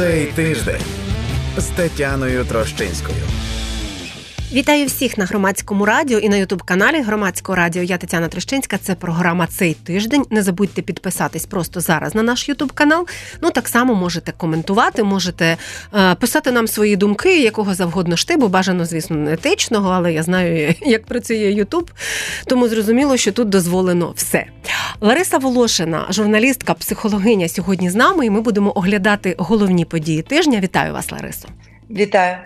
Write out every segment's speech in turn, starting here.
Цей тиждень з Тетяною Трощинською. Вітаю всіх на громадському радіо і на Ютуб-каналі Громадського радіо. Я Тетяна Трещинська. Це програма цей тиждень. Не забудьте підписатись просто зараз на наш Ютуб канал. Ну так само можете коментувати, можете е, писати нам свої думки, якого завгодно штибу. Бажано, звісно, не етичного, але я знаю, як працює Ютуб. Тому зрозуміло, що тут дозволено все. Лариса Волошина, журналістка, психологиня, сьогодні з нами, і ми будемо оглядати головні події тижня. Вітаю вас, Ларисо. Вітаю.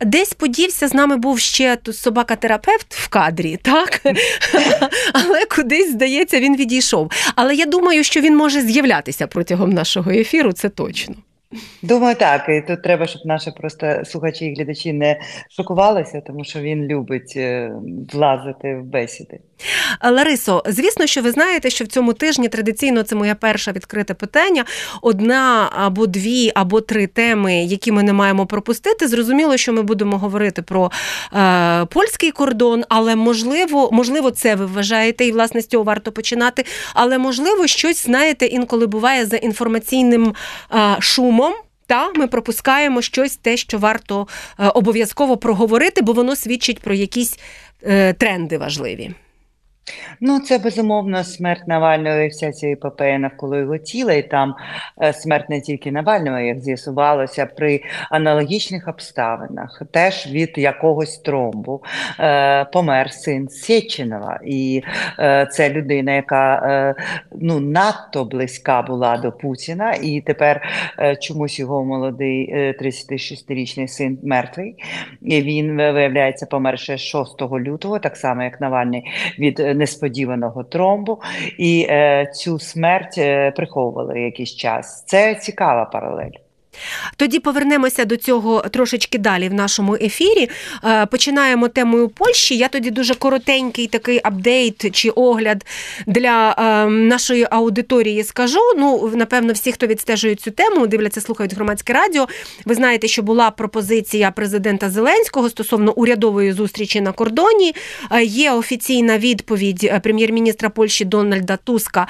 Десь подівся, з нами був ще тут собака-терапевт в кадрі, так? Але кудись, здається, він відійшов. Але я думаю, що він може з'являтися протягом нашого ефіру, це точно. Думаю, так. І тут треба, щоб наші просто слухачі і глядачі не шокувалися, тому що він любить е, влазити в бесіди. Ларисо, звісно, що ви знаєте, що в цьому тижні традиційно це моє перше відкрите питання. Одна або дві, або три теми, які ми не маємо пропустити. Зрозуміло, що ми будемо говорити про е, польський кордон, але можливо, можливо, це ви вважаєте, і власне з цього варто починати. Але можливо, щось знаєте, інколи буває за інформаційним е, шумом. Та ми пропускаємо щось, те, що варто е, обов'язково проговорити, бо воно свідчить про якісь е, тренди важливі. Ну, це безумовно смерть Навального і вся ця епопея навколо його тіла, і там е, смерть не тільки Навального, як з'ясувалося, при аналогічних обставинах, теж від якогось тромбу е, помер син Сєчинова. І е, це людина, яка е, ну, надто близька була до Путіна, і тепер е, чомусь його молодий 36-річний е, син мертвий. І Він виявляється помер ще 6 лютого, так само як Навальний від несподіваного тромбу, і е, цю смерть е, приховували якийсь час. Це цікава паралель. Тоді повернемося до цього трошечки далі в нашому ефірі. Е, починаємо темою Польщі. Я тоді дуже коротенький такий апдейт чи огляд для е, нашої аудиторії скажу. Ну, напевно, всі, хто відстежують цю тему, дивляться, слухають громадське радіо. Ви знаєте, що була пропозиція президента Зеленського стосовно урядової зустрічі на кордоні. Е, є офіційна відповідь прем'єр-міністра Польщі Дональда Туска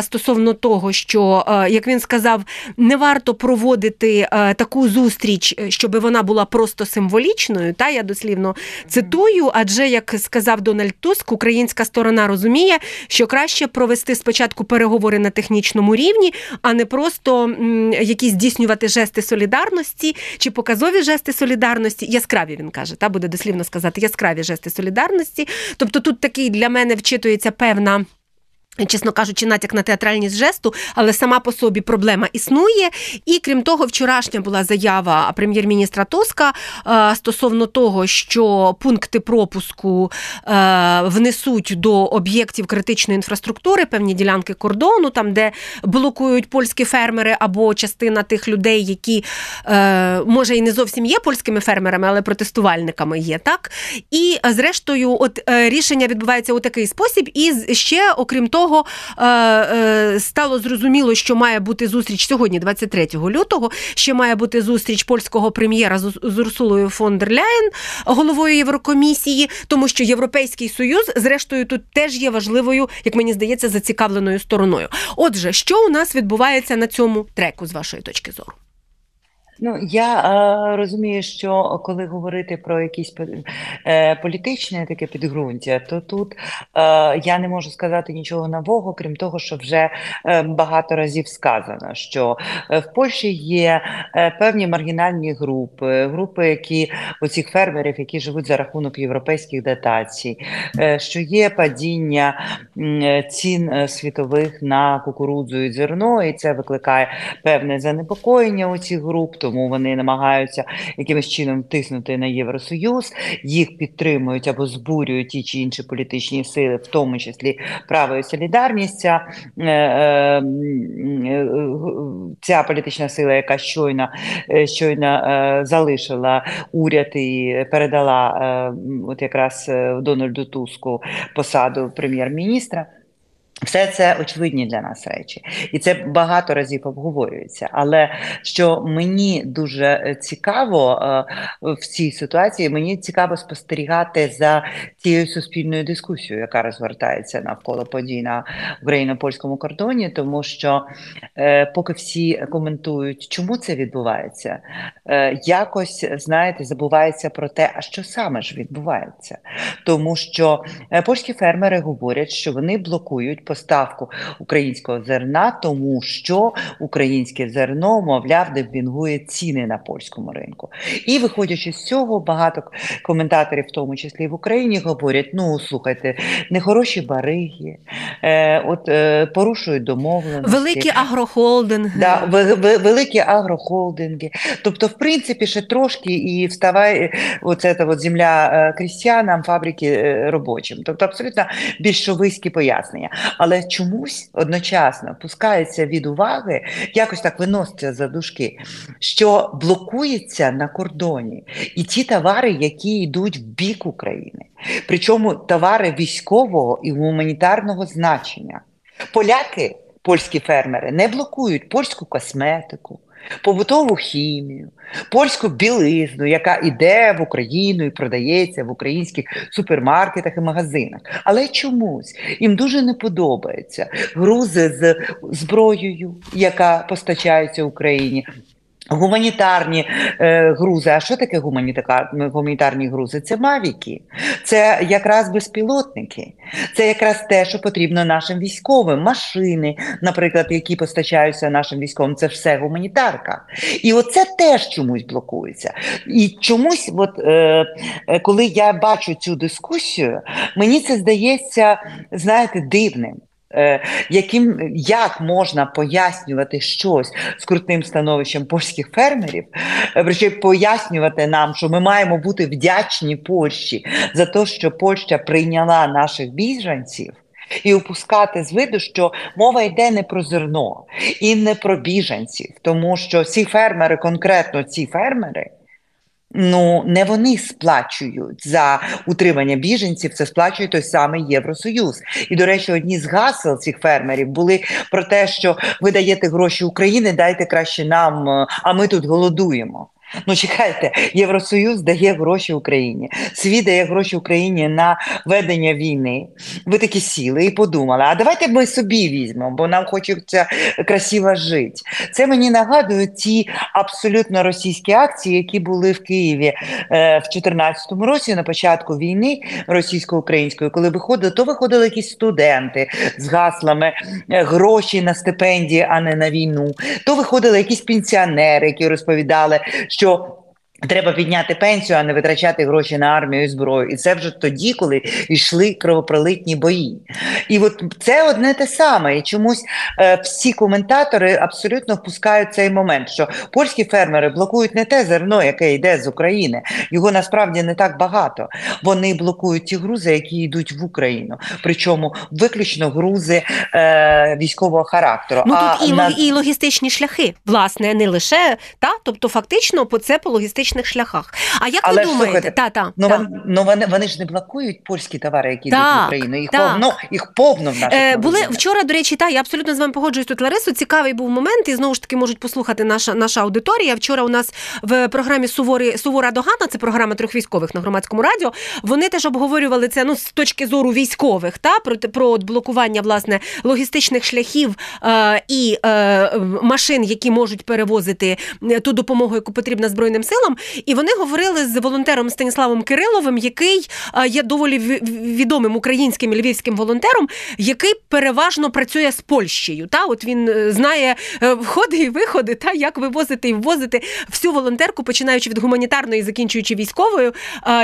стосовно того, що як він сказав, не варто проводити проводити е, таку зустріч, е, щоб вона була просто символічною. Та я дослівно цитую, адже як сказав Дональд Туск, українська сторона розуміє, що краще провести спочатку переговори на технічному рівні, а не просто якісь здійснювати жести солідарності чи показові жести солідарності. Яскраві він каже, та буде дослівно сказати яскраві жести солідарності. Тобто тут такий для мене вчитується певна. Чесно кажучи, натяк на театральність жесту, але сама по собі проблема існує. І крім того, вчорашня була заява прем'єр-міністра Тоска е, стосовно того, що пункти пропуску е, внесуть до об'єктів критичної інфраструктури певні ділянки кордону, там де блокують польські фермери або частина тих людей, які е, може і не зовсім є польськими фермерами, але протестувальниками є так. І зрештою, от рішення відбувається у такий спосіб, і ще окрім того того е, е, стало зрозуміло, що має бути зустріч сьогодні, 23 лютого. Ще має бути зустріч польського прем'єра з Урсулою фон дер Ляєн, головою Єврокомісії, тому що Європейський Союз, зрештою, тут теж є важливою, як мені здається, зацікавленою стороною. Отже, що у нас відбувається на цьому треку з вашої точки зору? Ну я е, розумію, що коли говорити про якісь е, політичне таке підґрунтя, то тут е, я не можу сказати нічого нового, крім того, що вже е, багато разів сказано, що е, в Польщі є е, певні маргінальні групи, групи, які оцих фермерів, які живуть за рахунок європейських дотацій, е, що є падіння е, цін світових на кукурудзу і зерно, і це викликає певне занепокоєння у цих груп тому вони намагаються якимось чином тиснути на Євросоюз, їх підтримують або збурюють ті чи інші політичні сили, в тому числі право і солідарність. Ця, е, е, е, ця політична сила, яка щойно щойно залишила уряд і передала от якраз Дональду Туску посаду прем'єр-міністра. Все це очевидні для нас речі, і це багато разів обговорюється. Але що мені дуже е, цікаво е, в цій ситуації, мені цікаво спостерігати за цією суспільною дискусією, яка розгортається навколо подій на україно польському кордоні, тому що е, поки всі коментують, чому це відбувається, якось знаєте, забувається про те, а що саме ж відбувається, тому що польські фермери говорять, що вони блокують поставку українського зерна, тому що українське зерно, мовляв, демпінгує ціни на польському ринку. І виходячи з цього, багато коментаторів, в тому числі в Україні, говорять: ну слухайте, нехороші бариги, е, от е, порушують домовленості. Великі агрохолдинги. Да, великі агрохолдинги. Тобто, в принципі, ще трошки і вставай оце от земля е, крістянам, фабрики е, робочим. Тобто абсолютно більшовиські пояснення але чомусь одночасно пускається від уваги, якось так виноситься за дужки, що блокується на кордоні і ті товари, які йдуть в бік України, причому товари військового і гуманітарного значення. Поляки, польські фермери, не блокують польську косметику побутову хімію, польську білизну, яка йде в Україну і продається в українських супермаркетах і магазинах. Але чомусь їм дуже не подобається грузи з зброєю, яка постачається Україні. Гуманітарні е, грузи. А що таке гуманітарні грузи? Це мавіки, це якраз безпілотники, це якраз те, що потрібно нашим військовим, машини, наприклад, які постачаються нашим військовим, це все гуманітарка. І оце теж чомусь блокується. І чомусь, от, е, е коли я бачу цю дискусію, мені це здається, знаєте, дивним. Е, яким як можна пояснювати щось з крутним становищем польських фермерів, е, причому пояснювати нам, що ми маємо бути вдячні Польщі за те, що Польща прийняла наших біженців. І опускати з виду, що мова йде не про зерно і не про біженців, тому що ці фермери, конкретно ці фермери, Ну, не вони сплачують за утримання біженців, це сплачує той самий Євросоюз. І, до речі, одні з гасел цих фермерів були про те, що ви даєте гроші Україні, дайте краще нам, е, а ми тут голодуємо. Ну, чекайте, Євросоюз дає гроші Україні. Світ дає гроші Україні на ведення війни. Ви такі сіли і подумали, а давайте ми собі візьмемо, бо нам хочеться красиво жити. Це мені нагадує ті абсолютно російські акції, які були в Києві е, в 2014 році на початку війни російсько-української, коли виходили, то виходили якісь студенти з гаслами е, гроші на стипендії, а не на війну. То виходили якісь пенсіонери, які розповідали що Треба підняти пенсію, а не витрачати гроші на армію і зброю. І це вже тоді, коли йшли кровопролитні бої. І от це одне те саме. І чомусь е, всі коментатори абсолютно впускають цей момент, що польські фермери блокують не те зерно, яке йде з України. Його насправді не так багато. Вони блокують ті грузи, які йдуть в Україну. Причому виключно грузи е, військового характеру. Ну тут а і, на... і логістичні шляхи, власне, не лише та, тобто, фактично, по це по логістичним логістичних шляхах. А як Але ви думаєте, та, та, ну, та. Вони, ну вони, вони ж не блокують польські товари, які так, йдуть в Україну. Їх так. повно їх повно в наших е, були вчора. До речі, та я абсолютно з вами погоджуюсь тут. Ларису цікавий був момент, і знову ж таки можуть послухати наша наша аудиторія. Вчора у нас в програмі Суворі Сувора Догана, це програма трьох військових на громадському радіо. Вони теж обговорювали це ну з точки зору військових, та про про блокування власне логістичних шляхів е, і е, машин, які можуть перевозити ту допомогу, яку потрібна збройним силам. І вони говорили з волонтером Станіславом Кириловим, який є доволі відомим українським і львівським волонтером, який переважно працює з Польщею. Та от він е, знає е, входи і виходи, та як вивозити і ввозити всю волонтерку, починаючи від гуманітарної, закінчуючи військовою,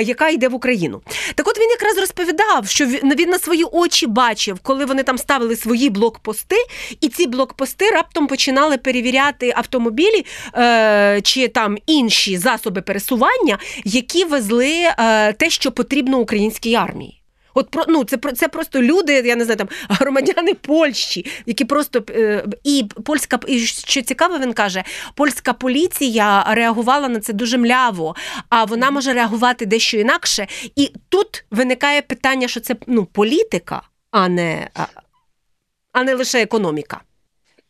яка йде в Україну. Так, от він якраз розповідав, що він на свої очі бачив, коли вони там ставили свої блокпости, і ці блокпости раптом починали перевіряти автомобілі е, чи там інші засоби пересування які везли е, те, що потрібно українській армії. От про ну це це просто люди, я не знаю, там громадяни Польщі, які просто е, і польська і що цікаво, він каже, польська поліція реагувала на це дуже мляво, а вона може реагувати дещо інакше. І тут виникає питання, що це ну політика, а не а не лише економіка.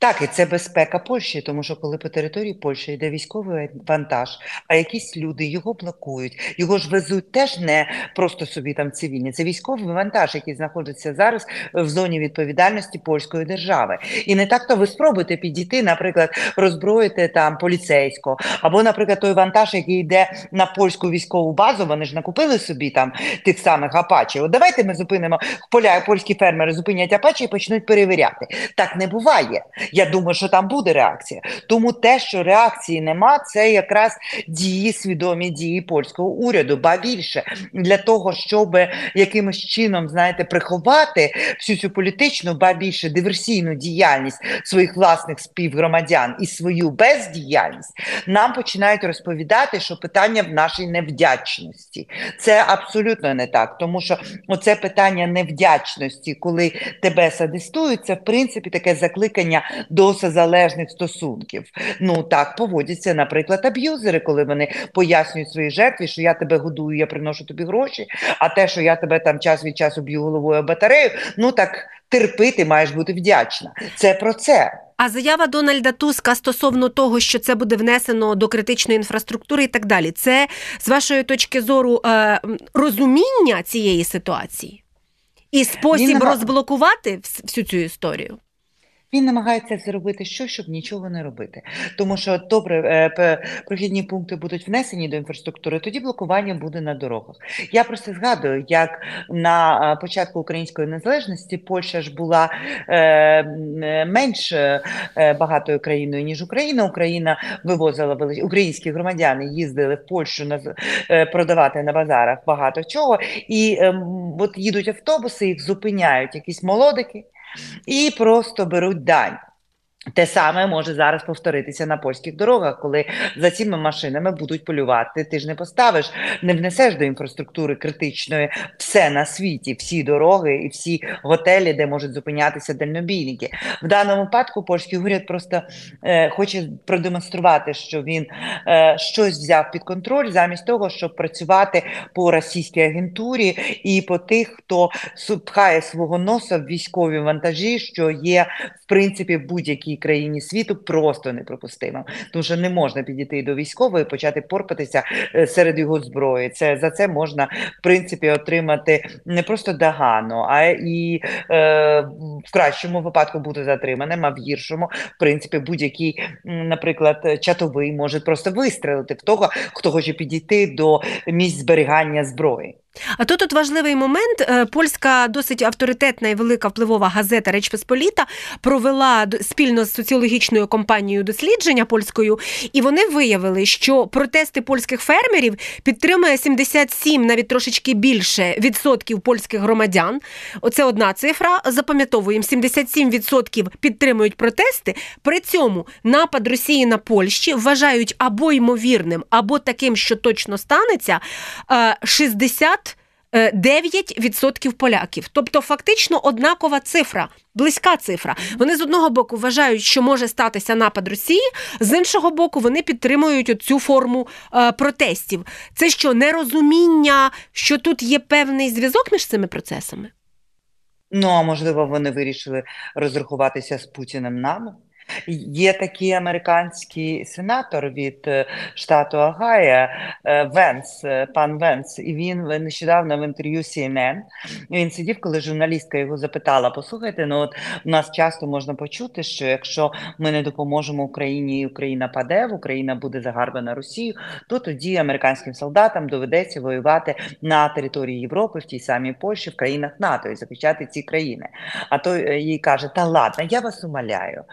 Так, і це безпека Польщі, тому що коли по території Польщі йде військовий вантаж, а якісь люди його блокують, його ж везуть теж не просто собі там цивільні. Це військовий вантаж, який знаходиться зараз в зоні відповідальності польської держави. І не так то ви спробуєте підійти, наприклад, роззброїти там поліцейського, або, наприклад, той вантаж, який йде на польську військову базу. Вони ж накупили собі там тих самих апачі. От давайте ми зупинимо поля, польські фермери зупинять апачі і почнуть перевіряти. Так не буває. Я думаю, що там буде реакція. Тому те, що реакції нема, це якраз дії, свідомі дії польського уряду. Ба більше для того, щоб якимось чином знаєте, приховати всю цю політичну, ба більше диверсійну діяльність своїх власних співгромадян і свою бездіяльність, нам починають розповідати, що питання в нашій невдячності. Це абсолютно не так, тому що оце питання невдячності, коли тебе садистують, це в принципі таке закликання до залежних стосунків. Ну так поводяться, наприклад, аб'юзери, коли вони пояснюють своїй жертві, що я тебе годую, я приношу тобі гроші, а те, що я тебе там час від часу б'ю головою батарею, ну так терпити маєш бути вдячна. Це про це. А заява Дональда Туска стосовно того, що це буде внесено до критичної інфраструктури і так далі, це з вашої точки зору е, розуміння цієї ситуації і спосіб Він... розблокувати всю цю історію. Він намагається зробити що, щоб нічого не робити. Тому що добре, е, прохідні пункти будуть внесені до інфраструктури, тоді блокування буде на дорогах. Я просто згадую, як на початку української незалежності Польща ж була е, менш е, багатою країною ніж Україна. Україна вивозила велич... українські громадяни їздили в Польщу на продавати на базарах багато чого, і ем, от їдуть автобуси, їх зупиняють якісь молодики і просто беруть дань. Те саме може зараз повторитися на польських дорогах, коли за цими машинами будуть полювати. Ти ж не поставиш, не внесеш до інфраструктури критичної все на світі, всі дороги і всі готелі, де можуть зупинятися дальнобійники. В даному випадку польський уряд просто е, хоче продемонструвати, що він е, щось взяв під контроль, замість того, щоб працювати по російській агентурі і по тих, хто пхає свого носа в військові вантажі, що є в принципі в будь-якій країні світу просто неприпустимо, тому що не можна підійти до військової і почати порпатися е, серед його зброї. Це за це можна в принципі отримати не просто догану, а і е, в кращому випадку бути затриманим, а в гіршому, в принципі, будь-який, наприклад, чатовий може просто вистрелити в того, хто хоче підійти до місць зберігання зброї. А тут тут важливий момент. Е, польська досить авторитетна і велика впливова газета Реч Посполіта провела спільно з соціологічною компанією дослідження польською, і вони виявили, що протести польських фермерів підтримує 77, навіть трошечки більше відсотків польських громадян. Оце одна цифра. Запам'ятовуємо 77% підтримують протести. При цьому напад Росії на Польщі вважають або ймовірним, або таким, що точно станеться. 60 е, 9% поляків, тобто фактично однакова цифра, близька цифра. Вони з одного боку вважають, що може статися напад Росії, з іншого боку, вони підтримують цю форму е, протестів. Це що нерозуміння, що тут є певний зв'язок між цими процесами? Ну а можливо, вони вирішили розрахуватися з Путіним нами. Є такий американський сенатор від е, штату Агая е, Венс, е, пан Венс, і він нещодавно в інтерв'ю CNN, Він сидів, коли журналістка його запитала: Послухайте, ну от у нас часто можна почути, що якщо ми не допоможемо Україні, і Україна паде, Україна буде загарбана Росію, то тоді американським солдатам доведеться воювати на території Європи, в тій самій Польщі, в країнах НАТО і захищати ці країни. А той їй каже: Та ладно, я вас умоляю.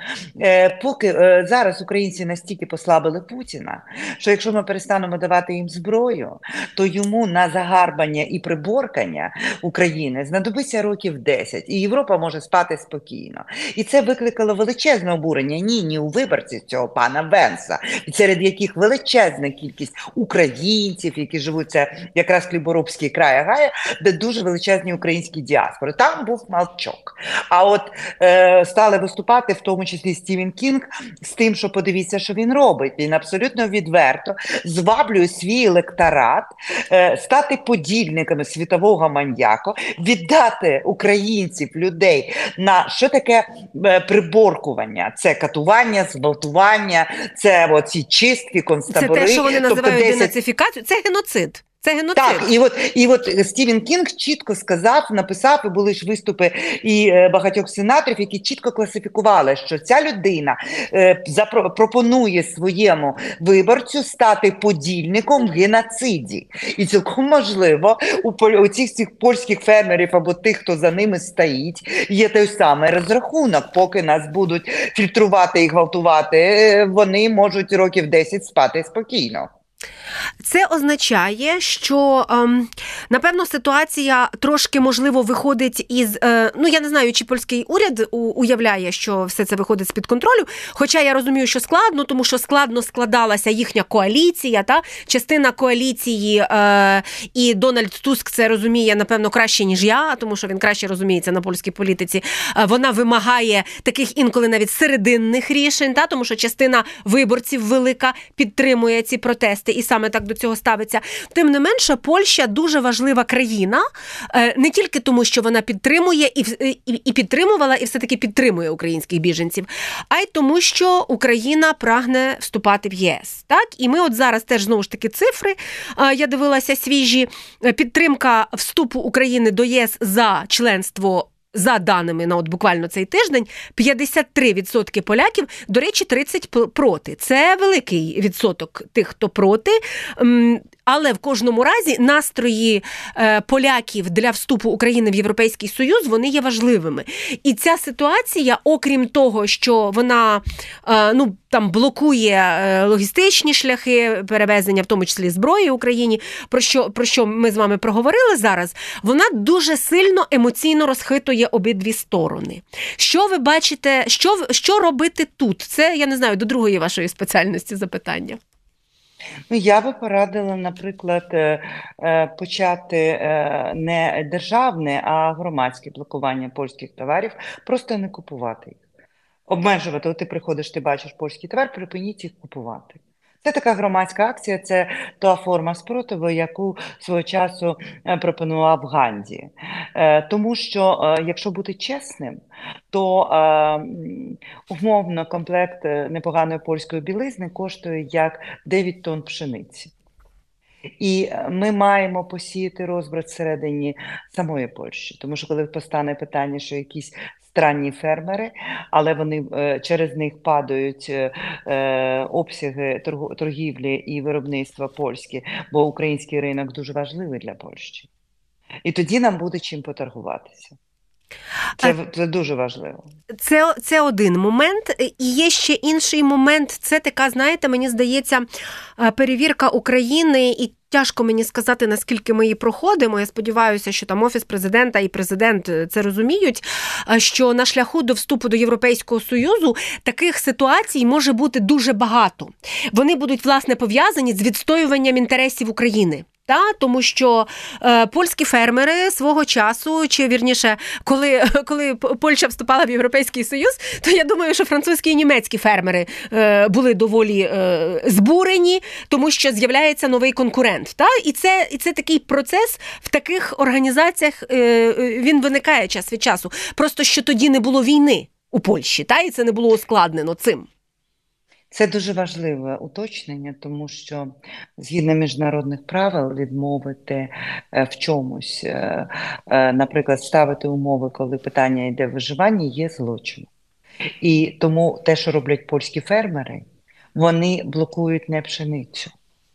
Е, поки е, зараз українці настільки послабили Путіна, що якщо ми перестанемо давати їм зброю, то йому на загарбання і приборкання України знадобиться років 10, і Європа може спати спокійно. І це викликало величезне обурення ні, ні у виборців цього пана Венса, серед яких величезна кількість українців, які живуть це якраз Кліборобський край Агая, де дуже величезні українські діаспори. Там був малчок. А от е, стали виступати в тому числі з Стівен Кінг з тим, що подивіться, що він робить. Він абсолютно відверто зваблює свій електорат, е, стати подільниками світового маньяку, віддати українців, людей на що таке е, приборкування? Це катування, зґвалтування, це оці чистки, концтабори. Це те, що вони Тобто називають 10 денацифікацією, це геноцид. Це геноцид. так, і от і от Стівен Кінг чітко сказав, написав, і були ж виступи і е, багатьох сенаторів, які чітко класифікували, що ця людина е, пропонує своєму виборцю стати подільником в геноциді. І цілком можливо, у, у цих цих польських фермерів або тих, хто за ними стоїть, є той самий розрахунок. Поки нас будуть фільтрувати і гвалтувати, е, вони можуть років 10 спати спокійно. Це означає, що ем, напевно ситуація трошки можливо виходить із. Е, ну я не знаю, чи польський уряд уявляє, що все це виходить з під контролю. Хоча я розумію, що складно, тому що складно складалася їхня коаліція, та частина коаліції, е, і Дональд Туск це розуміє напевно краще ніж я, тому що він краще розуміється на польській політиці. Е, вона вимагає таких інколи навіть серединних рішень, та тому що частина виборців велика підтримує ці протести, і саме так до цього ставиться. Тим не менше, Польща дуже важлива країна, е, не тільки тому, що вона підтримує і, і, підтримувала, і все таки підтримує українських біженців, а й тому, що Україна прагне вступати в ЄС. Так, і ми от зараз теж знову ж таки цифри. Я дивилася свіжі підтримка вступу України до ЄС за членство. За даними на от буквально цей тиждень, 53% поляків, до речі, 30 п- проти. Це великий відсоток тих, хто проти. Але в кожному разі настрої е, поляків для вступу України в Європейський Союз вони є важливими. І ця ситуація, окрім того, що вона е, ну там блокує е, логістичні шляхи перевезення, в тому числі зброї Україні, про що про що ми з вами проговорили зараз, вона дуже сильно емоційно розхитує обидві сторони. Що ви бачите, що що робити тут? Це я не знаю до другої вашої спеціальності запитання. Ну, я би порадила, наприклад, е, е, почати е, не державне, а громадське блокування польських товарів, просто не купувати їх. Обмежувати, от ти приходиш, ти бачиш польський товар, припиніть їх купувати. Це така громадська акція, це та форма спротиву, яку свого часу е, пропонував Ганді. Е, Тому що, е, якщо бути чесним, то умовно комплект непоганої польської білизни коштує як 9 тонн пшениці. І ми маємо посіяти розбрат всередині самої Польщі, тому що коли постане питання, що якісь странні фермери, але вони е, через них падають е, е, обсяги торгівлі і виробництва польські, бо український ринок дуже важливий для Польщі. І тоді нам буде чим поторгуватися. Це, це дуже важливо. Це, це один момент. І є ще інший момент. Це така, знаєте, мені здається, перевірка України і. Тяжко мені сказати, наскільки ми її проходимо. Я сподіваюся, що там офіс президента і президент е, це розуміють. е, Що на шляху до вступу до Європейського союзу таких ситуацій може бути дуже багато. Вони будуть власне пов'язані з відстоюванням інтересів України. Та тому, що е, польські фермери свого часу, чи вірніше, коли, коли Польща вступала в Європейський Союз, то я думаю, що французькі і німецькі фермери е, були доволі е, збурені, тому що з'являється новий конкурент. Та і це, і це такий процес в таких організаціях. Е, е, він виникає час від часу. Просто що тоді не було війни у Польщі, та і це не було ускладнено цим. Це дуже важливе уточнення, тому що згідно міжнародних правил відмовити е, в чомусь, е, е, наприклад, ставити умови, коли питання йде виживання, є злочином. І тому те, що роблять польські фермери, вони блокують не пшеницю.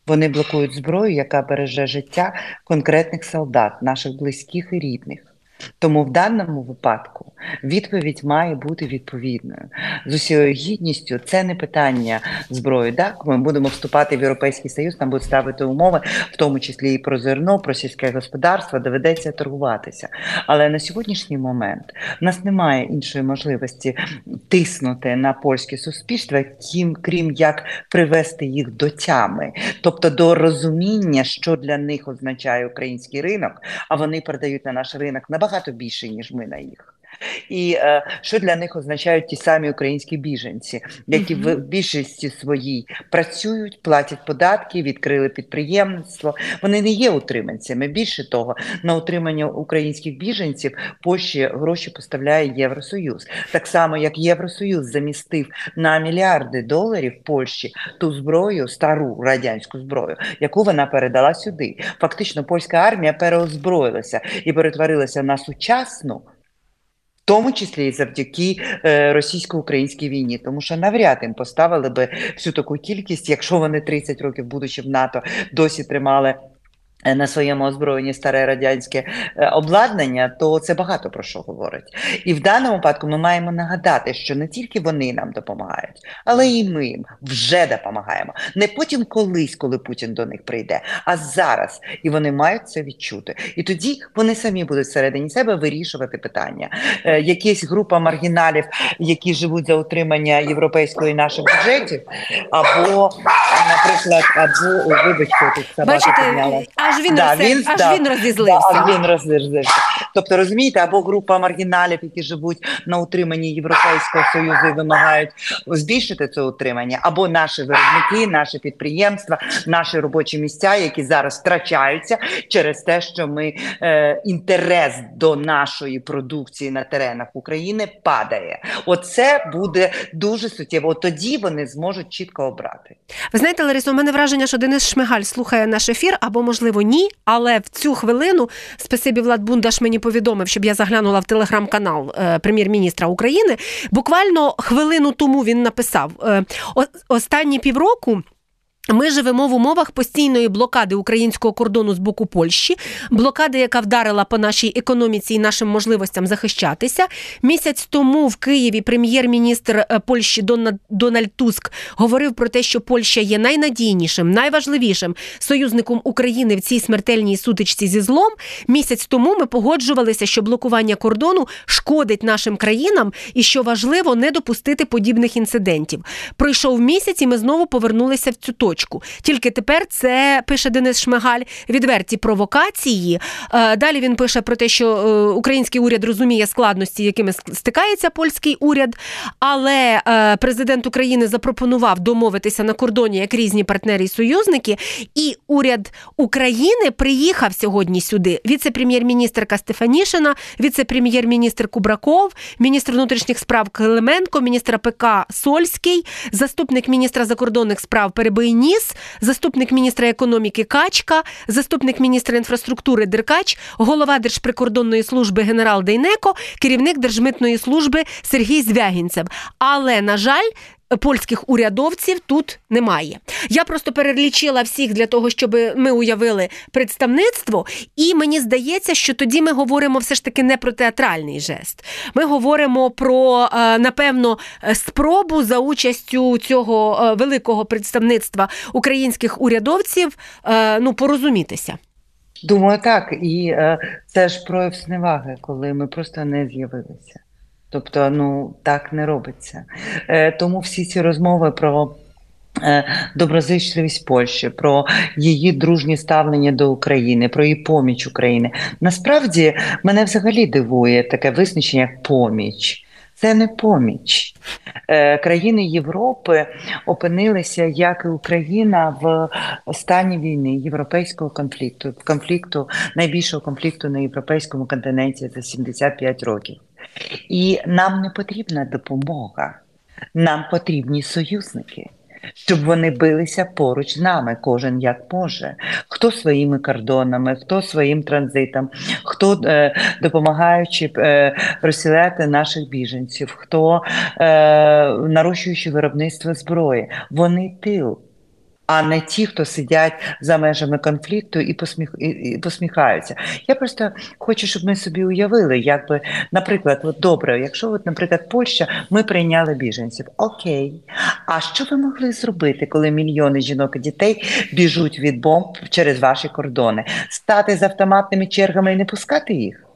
Вони блокують зброю, яка береже життя конкретних солдат, наших близьких і рідних. Тому в даному випадку відповідь має бути відповідною. З усією гідністю це не питання зброї. Так, ми будемо вступати в Європейський Союз, нам будуть ставити умови, в тому числі і про зерно, про сільське господарство, доведеться торгуватися. Але на сьогоднішній момент в нас немає іншої можливості тиснути на польське суспільство, крім, крім як привести їх до тями, тобто до розуміння, що для них означає український ринок, а вони передають на наш ринок набагато більше, ніж ми на їх. І е, що для них означають ті самі українські біженці, які в більшості своїй працюють, платять податки, відкрили підприємництво. Вони не є утриманцями. Більше того, на утримання українських біженців Польщі гроші поставляє Євросоюз. Так само, як Євросоюз замістив на мільярди доларів Польщі ту зброю, стару радянську зброю, яку вона передала сюди. Фактично, польська армія переозброїлася і перетворилася на сучасну тому числі і завдяки е, російсько-українській війні, тому що навряд їм поставили би всю таку кількість, якщо вони 30 років, будучи в НАТО, досі тримали. На своєму озброєнні старе радянське е, обладнання, то це багато про що говорить. І в даному випадку ми маємо нагадати, що не тільки вони нам допомагають, але і ми їм вже допомагаємо. Не потім колись, коли Путін до них прийде, а зараз. І вони мають це відчути. І тоді вони самі будуть всередині себе вирішувати питання. Е, якась група маргіналів, які живуть за утримання європейської наших бюджетів, або, наприклад, або вибачте, тут собака підняла. Аж він Да, розсер- він- аж да, він розізлився. Да, аж він розізлився. Тобто, розумієте, або група маргіналів, які живуть на утриманні Європейського Союзу і вимагають збільшити це утримання, або наші виробники, наші підприємства, наші робочі місця, які зараз втрачаються через те, що ми е, інтерес до нашої продукції на теренах України падає. Оце буде дуже суттєво. От тоді вони зможуть чітко обрати. Ви знаєте, Ларисо, у мене враження, що Денис Шмигаль слухає наш ефір, або, можливо, ні. Але в цю хвилину спасибі Влад Бундаш мені повідомив, щоб я заглянула в телеграм-канал е, прем'єр-міністра України. Буквально хвилину тому він написав: е, останні півроку. Ми живемо в умовах постійної блокади українського кордону з боку Польщі, блокади, яка вдарила по нашій економіці і нашим можливостям захищатися. Місяць тому в Києві прем'єр-міністр е, Польщі Дональд, Дональд Туск говорив про те, що Польща є найнадійнішим, найважливішим союзником України в цій смертельній сутичці зі злом. Місяць тому ми погоджувалися, що блокування кордону шкодить нашим країнам, і що важливо не допустити подібних інцидентів. Пройшов місяць, і ми знову повернулися в цю точку. Тільки тепер це пише Денис Шмигаль відверті провокації. Е, Далі він пише про те, що е, український уряд розуміє складності, якими стикається польський уряд. Але е, президент України запропонував домовитися на кордоні як різні партнери і союзники. І уряд України приїхав сьогодні сюди. Віце-прем'єр-міністрка Стефанішина, віце-прем'єр-міністр Кубраков, міністр внутрішніх справ Клименко, міністр ПК Сольський, заступник міністра закордонних справ Перебийніс, заступник міністра економіки Качка, заступник міністра інфраструктури Деркач, голова Держприкордонної служби генерал Дейнеко, керівник Держмитної служби Сергій Звягінцев. Але, на жаль, Польських урядовців тут немає. Я просто перелічила всіх для того, щоб ми уявили представництво, і мені здається, що тоді ми говоримо все ж таки не про театральний жест. Ми говоримо про е, напевно спробу за участю цього е, великого представництва українських урядовців е, ну порозумітися. Думаю, так. І це ж прояв зневаги, коли ми просто не з'явилися. Тобто, ну так не робиться. Е, тому всі ці розмови про. е, Доброзичливість Польщі, про її дружнє ставлення до України, про її поміч України. Насправді мене взагалі дивує таке визначення як поміч. Це не поміч. Е, Країни Європи опинилися, як і Україна, в стані війни європейського конфлікту, конфлікту найбільшого конфлікту на європейському континенті за 75 років. І нам не потрібна допомога, нам потрібні союзники. Щоб вони билися поруч з нами, кожен як може, хто своїми кордонами, хто своїм транзитом, хто е, допомагаючи е, розселяти наших біженців, хто е, нарощуючи виробництво зброї. Вони тил, а не ті, хто сидять за межами конфлікту і, посміх, і, посміхаються. Я просто хочу, щоб ми собі уявили, як би, наприклад, от добре, якщо, от, наприклад, Польща, ми прийняли біженців. Окей. А що ви могли зробити, коли мільйони жінок і дітей біжуть від бомб через ваші кордони? Стати з автоматними чергами і не пускати їх?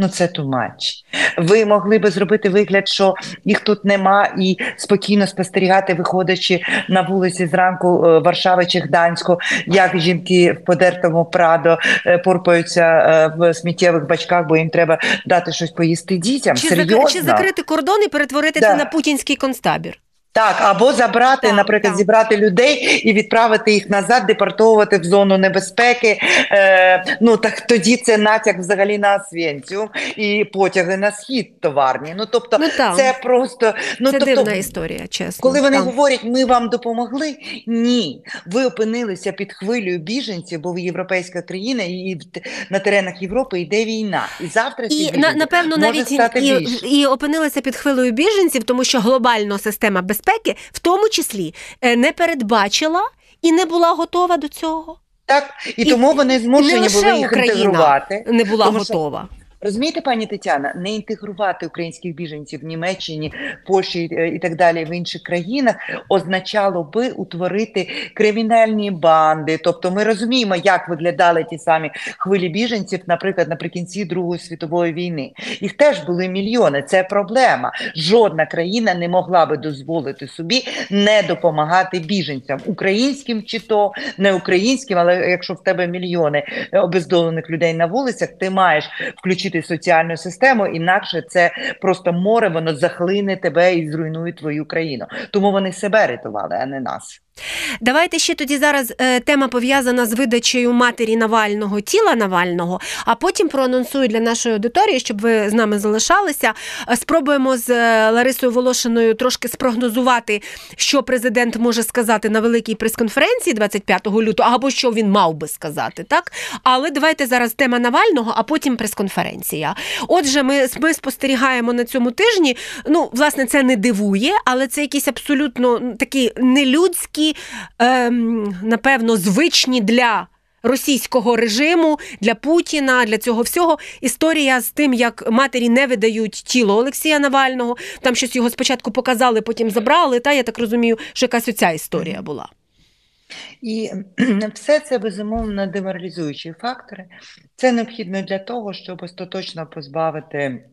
Ну це тумач. Ви могли би зробити вигляд, що їх тут нема, і спокійно спостерігати, виходячи на вулиці зранку е, Варшави чи Гданську, як жінки в подертому прадо е, порпаються е, в сміттєвих бачках, бо їм треба дати щось поїсти дітям. Чи, Серйозно? закри- чи закрити кордон і перетворити Да. це на путінський концтабір? Так, або забрати, Так, наприклад, так. зібрати людей і відправити їх назад, депортовувати в зону небезпеки. Е, ну так тоді це натяк взагалі на Освєнцю і потяги на схід товарні. Ну тобто, Ну, так. це просто ну це тобто, дивна історія, чесно. коли вони говорять, ми вам допомогли, ні, ви опинилися під хвилею біженців, бо ви європейська країна, і на теренах Європи йде війна. І завтра І на, напевно може навіть стати і, більше. і опинилися під хвилею біженців, тому що глобальна система безпеки, в тому числі, е, не передбачила і не була готова до цього. Так, і, І- тому вони змушені були їх Україна інтегрувати. не була Тому що- готова. Розумієте, пані Тетяна, не інтегрувати українських біженців в Німеччині, Польщі е, і так далі в інших країнах означало би утворити кримінальні банди. Тобто ми розуміємо, як виглядали ті самі хвилі біженців, наприклад, наприкінці Другої світової війни. Їх теж були мільйони. Це проблема. Жодна країна не могла би дозволити собі не допомагати біженцям, українським чи то не українським, але якщо в тебе мільйони е, обездолених людей на вулицях, ти маєш включити соціальну систему, інакше це просто море, воно захлине тебе і зруйнує твою країну. Тому вони себе рятували, а не нас. Давайте ще тоді зараз е, тема пов'язана з видачею матері Навального тіла Навального, а потім проанонсую для нашої аудиторії, щоб ви з нами залишалися. Е, Спробуємо з е, Ларисою Волошиною трошки спрогнозувати, що президент може сказати на великій прес-конференції 25 лютого, або що він мав би сказати, так? Але давайте зараз тема Навального, а потім прес-конференція. Отже, ми, ми спостерігаємо на цьому тижні. Ну, власне, це не дивує, але це якісь абсолютно м, такі нелюдські, ем, напевно, звичні для. Російського режиму для Путіна для цього всього історія з тим, як матері не видають тіло Олексія Навального. Там щось його спочатку показали, потім забрали. Та я так розумію, що якась оця історія була. І все це безумовно деморалізуючі фактори. Це необхідно для того, щоб остаточно позбавити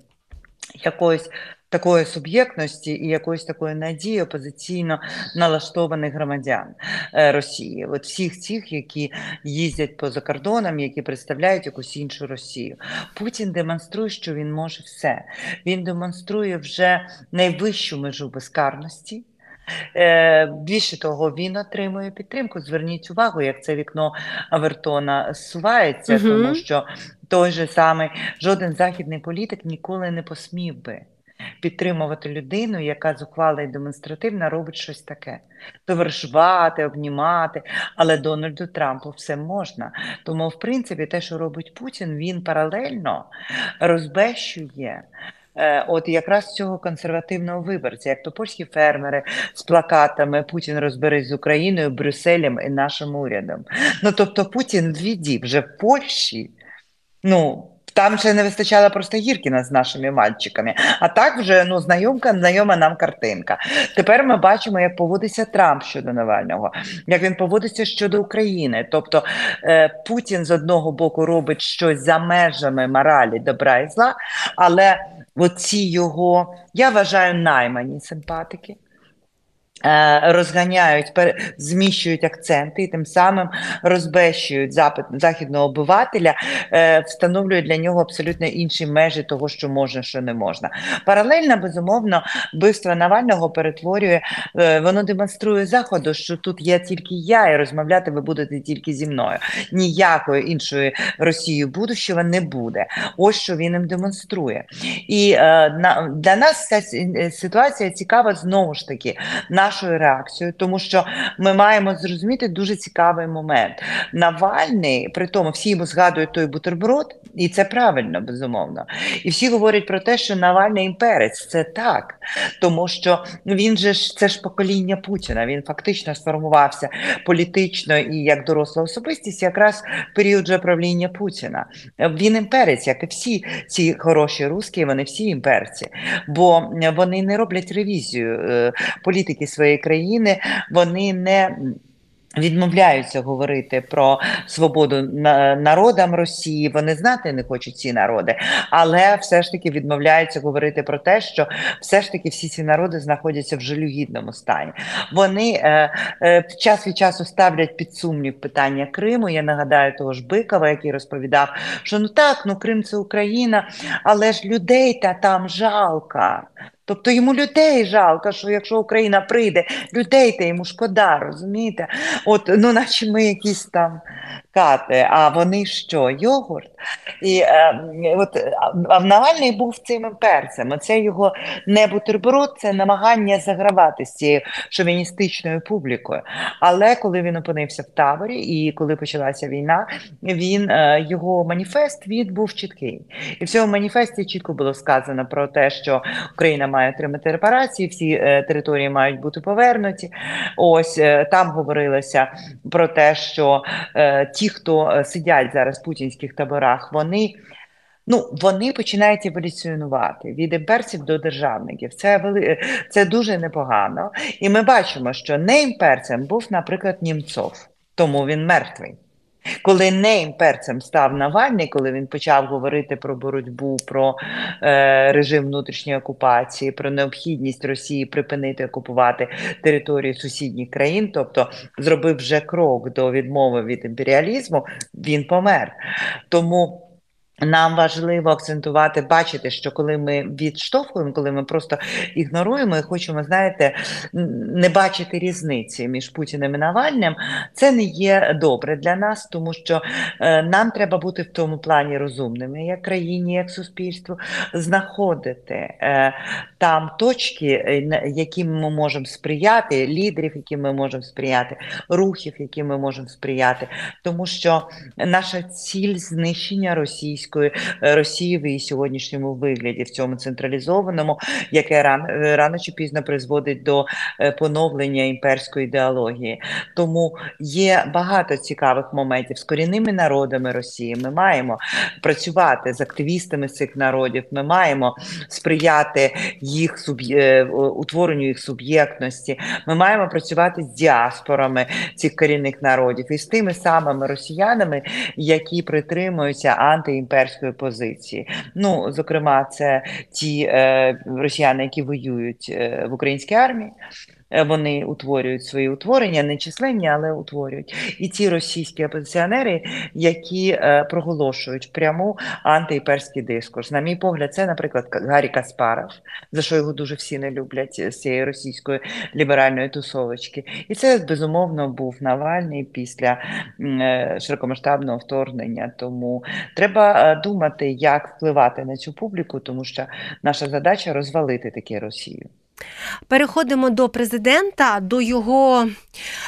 якоїсь такої суб'єктності і якоїсь такої надії опозиційно налаштованих громадян е, Росії, от всіх цих, які їздять поза кордоном, які представляють якусь іншу Росію. Путін демонструє, що він може все. Він демонструє вже найвищу межу безкарності. Е, Більше того, він отримує підтримку. Зверніть увагу, як це вікно Авертона сувається, Мгм. тому що той же самий жоден західний політик ніколи не посмів би підтримувати людину, яка зухвала і демонстративно робить щось таке. Товаришувати, обнімати, але Дональду Трампу все можна. Тому, в принципі, те, що робить Путін, він паралельно розбещує. е, От якраз цього консервативного виборця, як то польські фермери з плакатами Путін розберись з Україною, Брюсселем і нашим урядом. Ну тобто Путін в віді вже в Польщі. Ну там ще не вистачало просто Гіркіна з нашими мальчиками. А так вже ну знайомка, знайома нам картинка. Тепер ми бачимо, як поводиться Трамп щодо Навального, як він поводиться щодо України. Тобто е, Путін з одного боку робить щось за межами моралі, добра і зла, але оці його, я вважаю, наймані симпатики. Е, Розганяють, зміщують акценти і тим самим розбещують запит західного обивателя, е, встановлюють для нього абсолютно інші межі того, що можна, що не можна. Паралельно, безумовно, вбивство Навального перетворює, е, воно демонструє заходу, що тут є тільки я, і розмовляти ви будете тільки зі мною. Ніякої іншої Росії будущого не буде. Ось що він їм демонструє. І на, для нас ця ситуація цікава знову ж таки нашою реакцією, тому що ми маємо зрозуміти дуже цікавий момент. Навальний, при тому всі йому згадують той бутерброд, і це правильно, безумовно. І всі говорять про те, що Навальний імперець. Це так, тому що він же ж це ж покоління Путіна. Він фактично сформувався політично і як доросла особистість, якраз в період же правління Путіна. Він імперець, як і всі ці хороші русські, вони всі імперці, бо вони не роблять ревізію е, політики своєї країни, вони не Відмовляються говорити про свободу народам Росії. Вони знати не хочуть ці народи, але все ж таки відмовляються говорити про те, що все ж таки всі ці народи знаходяться в жалюгідному стані. Вони е, е, час від часу ставлять під сумнів питання Криму. Я нагадаю того ж Бикова, який розповідав, що ну так, ну Крим це Україна, але ж людей та там жалко. Тобто йому людей жалко, що якщо Україна прийде, людей то йому шкода, розумієте? От, ну наче ми якісь там кати, а вони що? Йогурт? І е, от а Навальний був цим імперцем. Оце його не бутерброд, це намагання загравати з цією шовіністичною публікою. Але коли він опинився в таборі і коли почалася війна, він е, його маніфест він був чіткий. І в цьому маніфесті чітко було сказано про те, що Україна має отримати репарації, всі е, території мають бути повернуті. Ось е, там говорилося про те, що е, ті, хто е, сидять зараз в путінських таборах, вони. Ну, вони починають еволюціонувати від імперців до державників. Це вели... це дуже непогано. І ми бачимо, що не імперцем був, наприклад, Німцов, тому він мертвий. Коли не імперцем став Навальний, коли він почав говорити про боротьбу, про е, режим внутрішньої окупації, про необхідність Росії припинити окупувати територію сусідніх країн, тобто зробив вже крок до відмови від імперіалізму, він помер. Тому. Нам важливо акцентувати, бачити, що коли ми відштовхуємо, коли ми просто ігноруємо і хочемо, знаєте, не бачити різниці між Путіним і Навальним, це не є добре для нас, тому що е, нам треба бути в тому плані розумними, як країні, як суспільству, знаходити е, там точки, е, яким ми можемо сприяти, лідерів, яким ми можемо сприяти, рухів, яким ми можемо сприяти, тому що наша ціль знищення російської російської е, Росії в її сьогоднішньому вигляді, в цьому централізованому, яке е, рано чи пізно призводить до е, поновлення імперської ідеології. Тому є багато цікавих моментів з корінними народами Росії. Ми маємо працювати з активістами цих народів. Ми маємо сприяти їх утворенню їх суб'єктності. Ми маємо працювати з діаспорами цих корінних народів і з тими самими росіянами, які притримуються антиімперської імперської позиції. Ну, зокрема, це ті е, росіяни, які воюють е, в українській армії. Е, вони утворюють свої утворення, не численні, але утворюють. І ті російські опозиціонери, які е, проголошують пряму антиімперський дискурс. На мій погляд, це, наприклад, Гаррі Каспаров, за що його дуже всі не люблять з цієї російської ліберальної тусовочки. І це безумовно був Навальний після е, широкомасштабного вторгнення. Тому треба думати, як впливати на цю публіку, тому що наша задача розвалити таке Росію. Переходимо до президента, до його,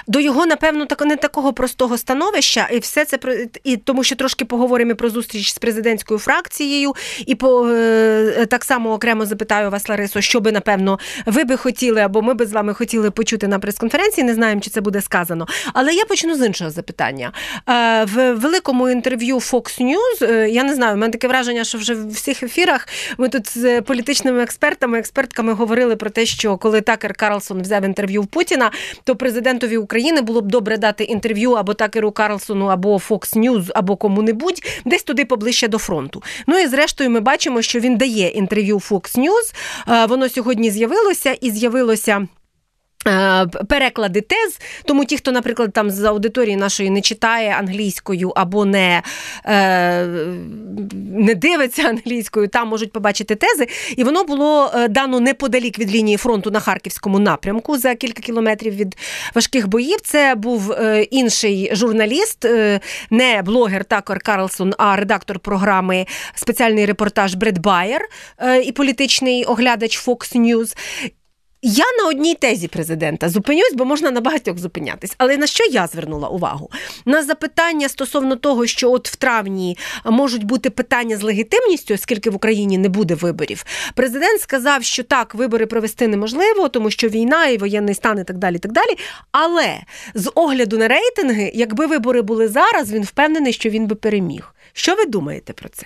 до його, напевно, так, не такого простого становища, і все це і тому, що трошки поговоримо про зустріч з президентською фракцією, і по е, так само окремо запитаю вас, Ларисо, що би, напевно, ви би хотіли, або ми би з вами хотіли почути на прес-конференції. Не знаємо, чи це буде сказано. Але я почну з іншого запитання. Е, в великому інтерв'ю Fox News, е, я не знаю, у мене таке враження, що вже в всіх ефірах ми тут з політичними експертами, експертками говорили про те те, що коли Такер Карлсон взяв інтерв'ю в Путіна, то президентові України було б добре дати інтерв'ю або Такеру Карлсону, або Fox News, або кому-небудь, десь туди поближче до фронту. Ну і зрештою, ми бачимо, що він дає інтерв'ю Fox News. Воно сьогодні з'явилося і з'явилося. Е, переклади тез, тому ті, хто, наприклад, там з аудиторії нашої не читає англійською або не е, не дивиться англійською, там можуть побачити тези. І воно було е, дано неподалік від лінії фронту на харківському напрямку за кілька кілометрів від важких боїв. Це був інший журналіст, не блогер Такер Карлсон, а редактор програми спеціальний репортаж Бред Байер і політичний оглядач Fox News. Я на одній тезі президента зупинюсь, бо можна на багатьох зупинятись. Але на що я звернула увагу? На запитання стосовно того, що от в травні можуть бути питання з легітимністю, оскільки в Україні не буде виборів. Президент сказав, що так, вибори провести неможливо, тому що війна і воєнний стан і так далі. так далі. Але з огляду на рейтинги, якби вибори були зараз, він впевнений, що він би переміг. Що ви думаєте про це?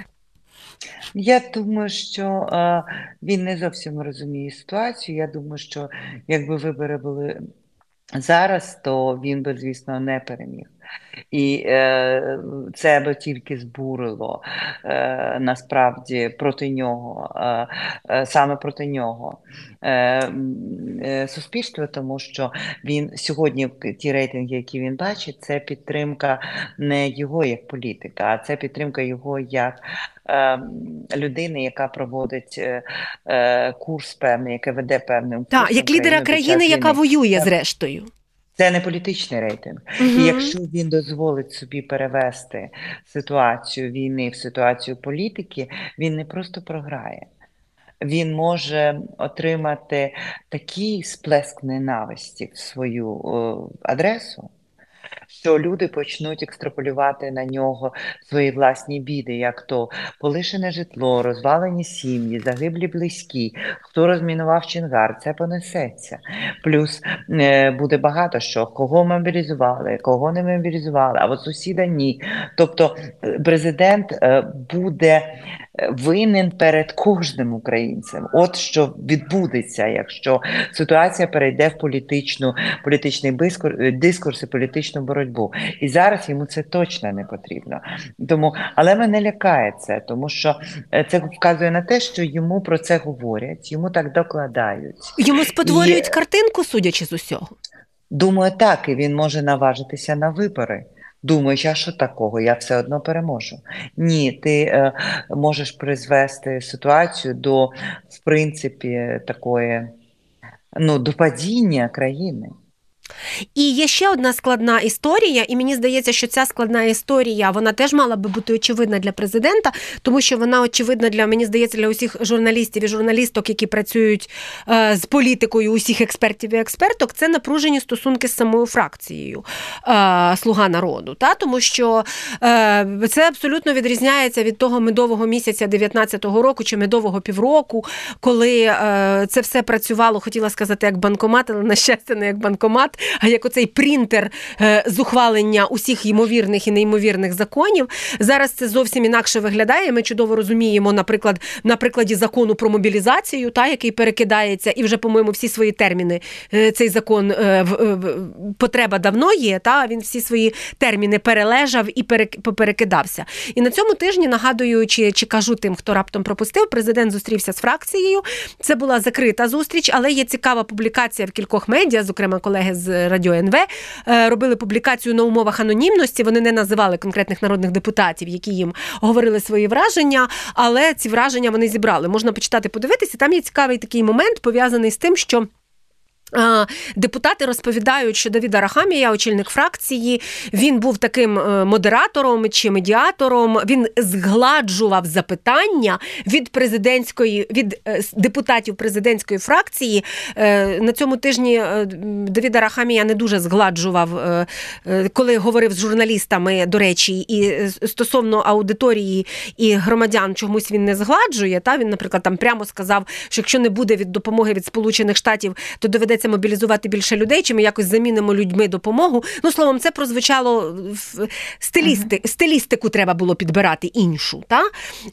Я думаю, що а, він не зовсім розуміє ситуацію. Я думаю, що якби вибори були зараз, то він би, звісно, не переміг. І е, це би тільки збурило е, насправді проти нього, е, е, саме проти нього. Е, е, суспільство, тому що він сьогодні ті рейтинги, які він бачить, це підтримка не його як політика, а це підтримка його як е, людини, яка проводить курс певний, яка веде певним Так, як лідера країни, яка воює зрештою. Це не політичний рейтинг. Угу. І якщо він дозволить собі перевести ситуацію війни в ситуацію політики, він не просто програє. Він може отримати такий сплеск ненависті в свою о, адресу що люди почнуть екстраполювати на нього свої власні біди, як то полишене житло, розвалені сім'ї, загиблі близькі, хто розмінував Чингар, це понесеться. Плюс е, буде багато що, кого мобілізували, кого не мобілізували, а от сусіда ні. Тобто е, президент е, буде винен перед кожним українцем. От що відбудеться, якщо ситуація перейде в політичну, політичний дискурс і політичну боротьбу. І зараз йому це точно не потрібно. Тому, але мене лякає це, тому що е, це вказує на те, що йому про це говорять, йому так докладають. Йому спотворюють і... картинку, судячи з усього. Думаю, так, і він може наважитися на вибори думаючи, а що такого? Я все одно переможу. Ні, ти е, можеш призвести ситуацію до, в принципі, такої ну, до падіння країни. І є ще одна складна історія, і мені здається, що ця складна історія вона теж мала би бути очевидна для президента, тому що вона очевидна для мені здається для усіх журналістів і журналісток, які працюють е, з політикою, усіх експертів і експерток. Це напружені стосунки з самою фракцією е, Слуга народу. Та? Тому що е, це абсолютно відрізняється від того медового місяця 19-го року чи медового півроку, коли е, це все працювало, хотіла сказати, як банкомат, але на щастя, не як банкомат як оцей принтер е, з ухвалення усіх ймовірних і неймовірних законів. Зараз це зовсім інакше виглядає. Ми чудово розуміємо, наприклад, на прикладі закону про мобілізацію, та який перекидається, і вже, по-моєму, всі свої терміни е, цей закон е, потреба давно є. Та він всі свої терміни перележав і поперекидався. І на цьому тижні нагадую, чи, чи кажу тим, хто раптом пропустив, президент зустрівся з фракцією. Це була закрита зустріч, але є цікава публікація в кількох медіа, зокрема колеги з Радіо НВ е, робили публікацію на умовах анонімності. Вони не називали конкретних народних депутатів, які їм говорили свої враження, але ці враження вони зібрали. Можна почитати, подивитися. Там є цікавий такий момент пов'язаний з тим, що. Депутати розповідають, що Давіда Рахамія, очільник фракції, він був таким е, модератором чи медіатором. Він згладжував запитання від президентської від е, депутатів президентської фракції. Е, на цьому тижні Давіда Рахамія не дуже згладжував, коли говорив з журналістами, до речі, і стосовно аудиторії і громадян, чомусь він не згладжує. Та він, наприклад, там прямо сказав, що якщо не буде від допомоги від Сполучених Штатів, то доведеться доведеться мобілізувати більше людей, чи ми якось замінимо людьми допомогу. Ну, словом, це прозвучало в стилісти, uh-huh. стилістику треба було підбирати іншу. Та?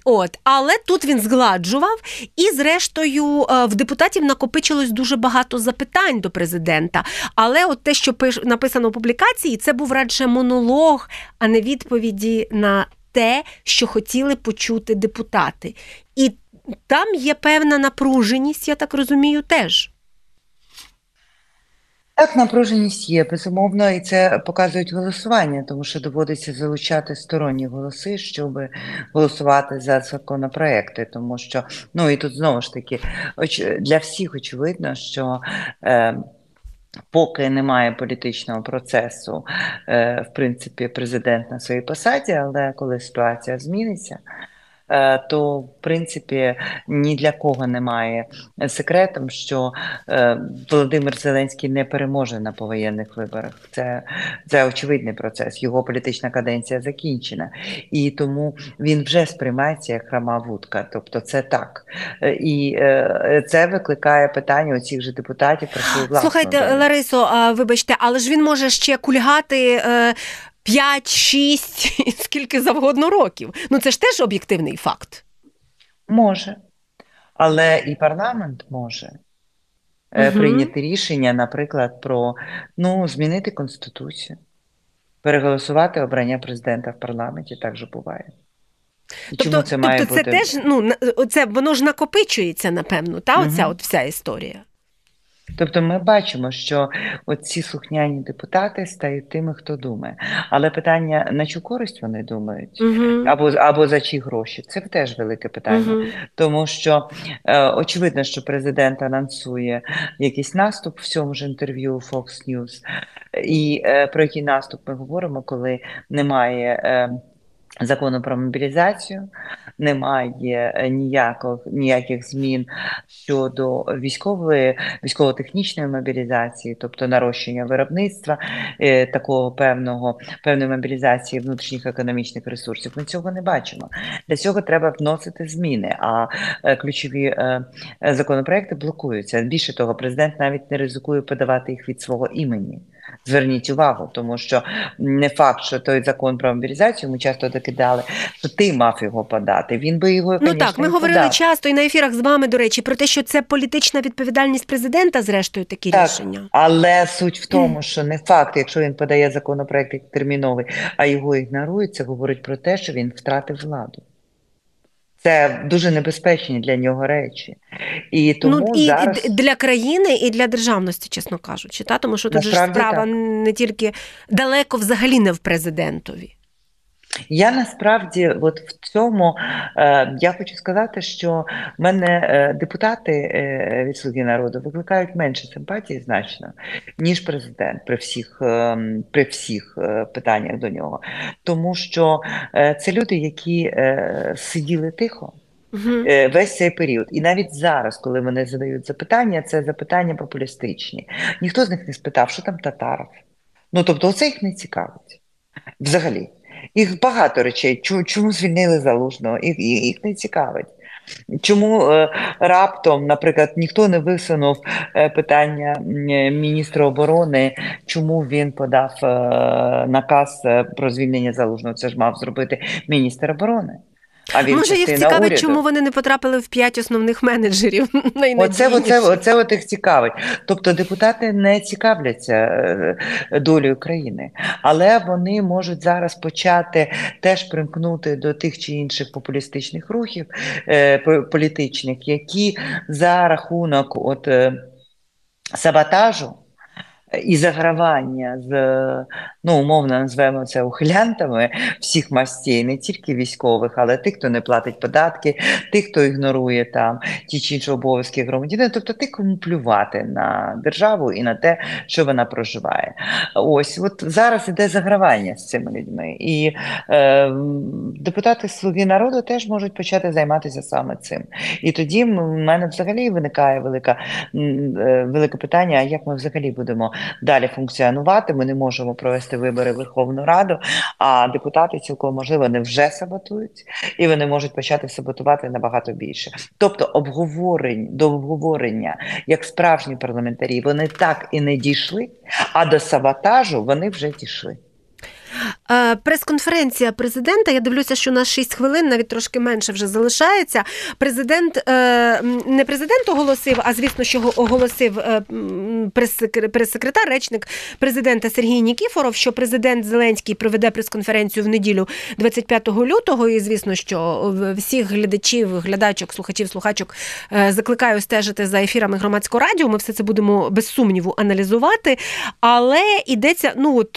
От. Але тут він згладжував, і, зрештою, е, в депутатів накопичилось дуже багато запитань до президента. Але от те, що написано в публікації, це був радше монолог, а не відповіді на те, що хотіли почути депутати. І там є певна напруженість, я так розумію, теж. Так, напруженість є, безумовно, і це показують голосування, тому що доводиться залучати сторонні голоси, щоб голосувати за законопроекти. Тому що, ну і тут знову ж таки, для всіх очевидно, що. Е, Поки немає політичного процесу, е, в принципі, президент на своїй посаді, але коли ситуація зміниться, то в принципі ні для кого немає секретом, що е, Володимир Зеленський не переможе на повоєнних виборах. Це це очевидний процес. Його політична каденція закінчена, і тому він вже сприймається як храма вудка. Тобто, це так. Е, і це викликає питання у цих же депутатів про свою власну Слухайте, Ларисо, вибачте, але ж він може ще кульгати 5, 6, скільки завгодно років. Ну це ж теж об'єктивний факт. Може. Але і парламент може. Мгм. прийняти рішення, наприклад, про ну, змінити конституцію, переголосувати обрання президента в парламенті, так же буває. І Тобто, Чому це має тобто це бути? теж ну оце воно ж накопичується, напевно, та оця от вся історія. Тобто ми бачимо, що ці слухняні депутати стають тими, хто думає. Але питання, на чу користь вони думають, Угу. або, або за чиї гроші, це теж велике питання. Угу. Тому що е, очевидно, що президент анонсує якийсь наступ в цьому ж інтерв'ю Fox News. І е, про який наступ ми говоримо, коли немає е, закону про мобілізацію, немає е, ніяких, ніяких змін щодо військової, військово-технічної мобілізації, тобто нарощення виробництва е, такого певного певної мобілізації внутрішніх економічних ресурсів. Ми цього не бачимо. Для цього треба вносити зміни, а е, ключові е, е, законопроекти блокуються. Більше того, президент навіть не ризикує подавати їх від свого імені. Зверніть увагу, тому що не факт, що той закон про мобілізацію ми часто докидали, що ти мав його подати. Він би його Ну так, ми говорили подав. часто і на ефірах з вами, до речі, про те, що це політична відповідальність президента, зрештою, такі Так. рішення. Але суть в тому, що не факт, якщо він подає законопроект терміновий, а його ігнорують, це говорить про те, що він втратив владу. Це дуже небезпечні для нього речі. І тому ну і зараз... для країни, і для державності, чесно кажучи, та тому що тут же ж справа так. не тільки далеко взагалі не в президентові. Я насправді, от в цьому е, я хочу сказати, що мене е, депутати е, від Слуги народу викликають менше симпатії значно, ніж президент при всіх, е, при всіх е, питаннях до нього. Тому що е, це люди, які е, сиділи тихо. Угу. е, весь цей період. І навіть зараз, коли вони задають запитання, це запитання популістичні. Ніхто з них не спитав, що там татаров. Ну тобто, це їх не цікавить взагалі. Їх багато речей. Чому, звільнили залужного? Їх, не цікавить. Чому е, раптом, наприклад, ніхто не висунув е, питання е, міністра оборони, чому він подав наказ про звільнення залужного? Це ж мав зробити міністр оборони. А він Може, їх цікавить, уряду. чому вони не потрапили в п'ять основних менеджерів. Оце, оце, оце от їх цікавить. Тобто депутати не цікавляться е, долею країни, але вони можуть зараз почати теж примкнути до тих чи інших популістичних рухів е, політичних, які за рахунок от, е, саботажу і загравання з, ну, умовно назвемо це ухилянтами всіх мастей, не тільки військових, але тих, хто не платить податки, тих, хто ігнорує там ті чи інші обов'язки громадянина, тобто тих, кому плювати на державу і на те, що вона проживає. Ось от зараз іде загравання з цими людьми, і е, депутати Слуги народу теж можуть почати займатися саме цим. І тоді в мене взагалі виникає велика, е, велике питання: а як ми взагалі будемо далі функціонувати? Ми не можемо провести вибори в Верховну Раду, а депутати цілком можливо не вже саботують, і вони можуть почати саботувати набагато більше. Тобто, обговорень до обговорення як справжні парламентарі, вони так і не дійшли, а до саботажу вони вже дійшли. Е, Прес-конференція президента. Я дивлюся, що у нас 6 хвилин, навіть трошки менше вже залишається. Президент е, не президент оголосив, а звісно, що оголосив е, прес-секр- прес-секретар, речник президента Сергій Нікіфоров, що президент Зеленський проведе прес-конференцію в неділю 25 лютого. І звісно, що всіх глядачів, глядачок, слухачів, слухачок закликаю стежити за ефірами громадського радіо. Ми все це будемо без сумніву аналізувати. Але йдеться, ну от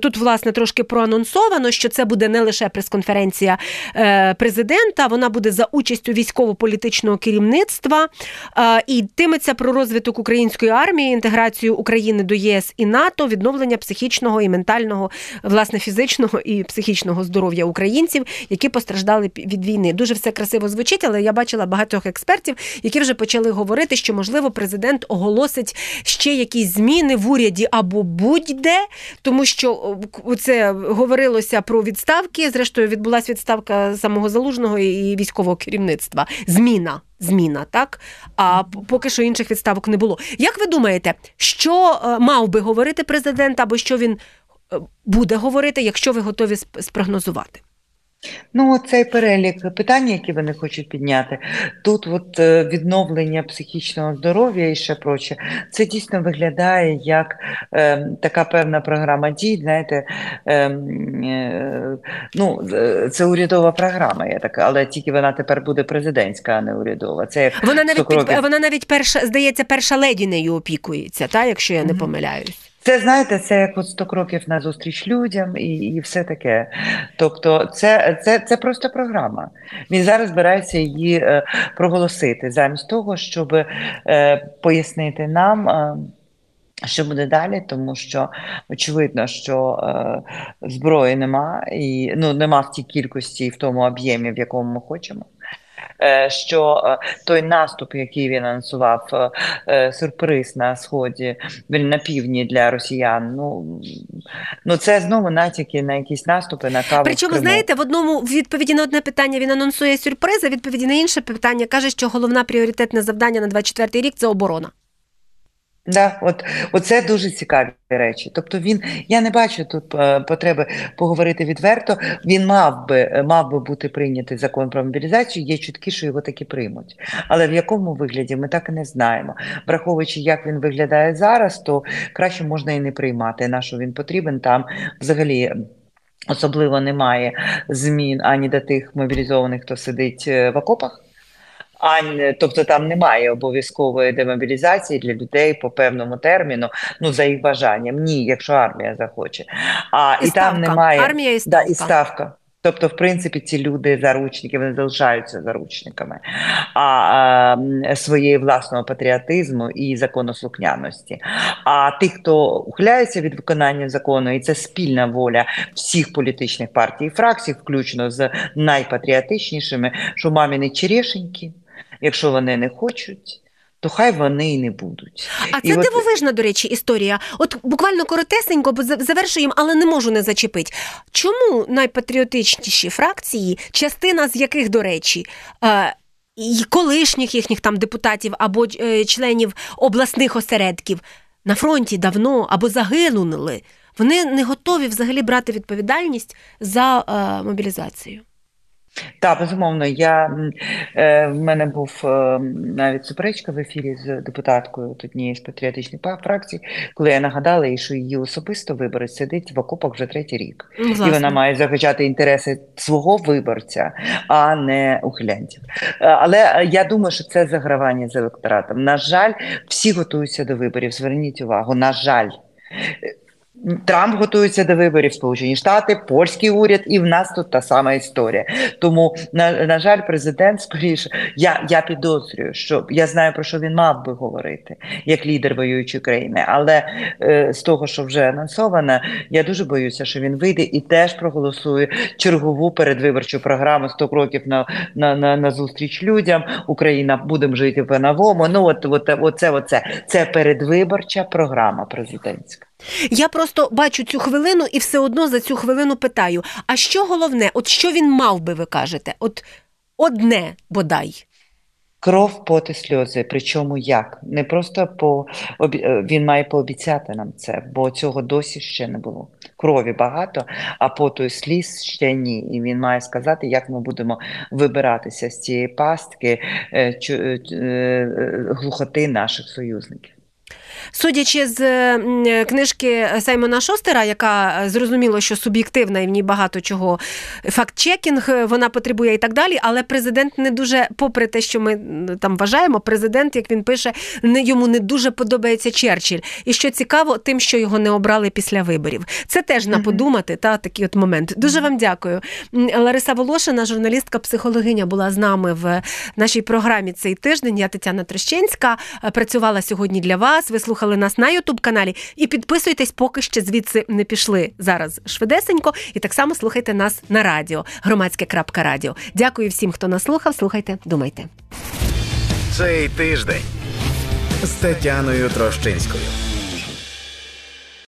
тут, власне, трошки проанонсовано, що це буде не лише прес-конференція е, президента, вона буде за участю військово-політичного керівництва е, і йтиметься про розвиток української армії, інтеграцію України до ЄС і НАТО, відновлення психічного і ментального, власне, фізичного і психічного здоров'я українців, які постраждали від війни. Дуже все красиво звучить, але я бачила багатьох експертів, які вже почали говорити, що можливо президент оголосить ще якісь зміни в уряді або будь-де, тому що це говорилося про відставки. Зрештою, відбулася відставка самого залужного і військового керівництва. Зміна. Зміна, так а поки що інших відставок не було. Як ви думаєте, що е, мав би говорити президент, або що він е, буде говорити, якщо ви готові спрогнозувати? Ну, цей перелік питань, які вони хочуть підняти, тут от е, відновлення психічного здоров'я і ще проче, це дійсно виглядає як е, така певна програма дій. Знаєте, е, е, ну, е, це урядова програма, я така, але тільки вона тепер буде президентська, а не урядова. Це Вона навіть 100 під, вона навіть перша, здається, перша леді нею опікується, та, якщо я не помиляюсь. Це знаєте, це як от 100 кроків назустріч людям і, і все таке. Тобто, це, це, це просто програма. Він зараз збирається її е, проголосити, замість того, щоб е, пояснити нам. Е, що буде далі, тому що очевидно, що е, зброї нема, і ну нема в тій кількості і в тому об'ємі, в якому ми хочемо. Е, що е, той наступ, який він анонсував, е, сюрприз на сході, на півдні для росіян. Ну, ну це знову натяки на якісь наступи на каву. в Причому, Криму. знаєте, в одному в відповіді на одне питання він анонсує сюрприз, а відповіді на інше питання каже, що головна пріоритетне завдання на 24 рік це оборона. Да, от оце дуже цікаві речі. Тобто він, я не бачу тут е, потреби поговорити відверто. Він мав би е, мав би бути прийнятий закон про мобілізацію. Є чутки, що його таки приймуть. Але в якому вигляді ми так і не знаємо. Враховуючи, як він виглядає зараз, то краще можна і не приймати. На що він потрібен там взагалі. Особливо немає змін ані до тих мобілізованих, хто сидить е, в окопах. Ані, тобто там немає обов'язкової демобілізації для людей по певному терміну, ну за їх бажанням. Ні, якщо армія захоче. А І і, там немає Армія і Да, і ставка. ставка. Тобто, в принципі, ці люди заручники, вони залишаються заручниками а, а, своєї власного патріотизму і законослухняності. А тих, хто ухиляється від виконання закону, і це спільна воля всіх політичних партій і фракцій, включно з найпатріотичнішими, що маміни черешеньки, якщо вони не хочуть, то хай вони і не будуть. А І це от- дивовижна, до речі, історія. От буквально коротесенько, бо за- завершуємо, але не можу не зачепити. Чому найпатріотичніші фракції, частина з яких, до речі, е, і колишніх їхніх там депутатів або е, членів обласних осередків на фронті давно або загинули, вони не готові взагалі брати відповідальність за е, мобілізацію. Так, безумовно, я е, в мене був е, навіть суперечка в ефірі з депутаткою однієї з патріотичних па- фракцій, коли я нагадала їй, що її особисто виборець сидить в окопах вже третій рік, Ну, і вона має захищати інтереси свого виборця, а не ухилянтів. Е, Але е, я думаю, що це загравання з електоратом. На жаль, всі готуються до виборів. Зверніть увагу, на жаль. Трамп готується до виборів, Сполучені Штати, польський уряд, і в нас тут та сама історія. Тому, на, на жаль, президент скоріше, я, я підозрюю, що я знаю про що він мав би говорити як лідер воюючої країни, але е, з того, що вже анонсовано, я дуже боюся, що він вийде і теж проголосує чергову передвиборчу програму 100 кроків на, на, на, на зустріч людям. Україна будемо жити по-новому. Ну, от, от, оце, оце. Це передвиборча програма президентська. Я просто бачу цю хвилину і все одно за цю хвилину питаю: а що головне, от що він мав би, ви кажете? От одне бодай. Кров, пот і сльози. Причому як? Не просто по е, він має пообіцяти нам це, бо цього досі ще не було. Крові багато, а поту і сліз ще ні. І він має сказати, як ми будемо вибиратися з цієї пастки е, е, глухоти наших союзників. Судячи з книжки Саймона Шостера, яка е, зрозуміло, що суб'єктивна і в ній багато чого факт-чекінг е, вона потребує і так далі. Але президент не дуже, попри те, що ми там вважаємо, президент, як він пише, не йому не дуже подобається Черчилль. І що цікаво, тим, що його не обрали після виборів. Це теж на подумати. Та такий от момент. Дуже вам дякую. Лариса Волошина, журналістка, психологиня, була з нами в нашій програмі цей тиждень. Я Тетяна Трещенська е, працювала сьогодні для вас. Ви слухали нас на Ютуб каналі і підписуйтесь, поки ще звідси не пішли зараз швидесенько. І так само слухайте нас на радіо, громадське.радіо. Дякую всім, хто нас слухав. Слухайте, думайте. Цей тиждень з Тетяною Трощинською.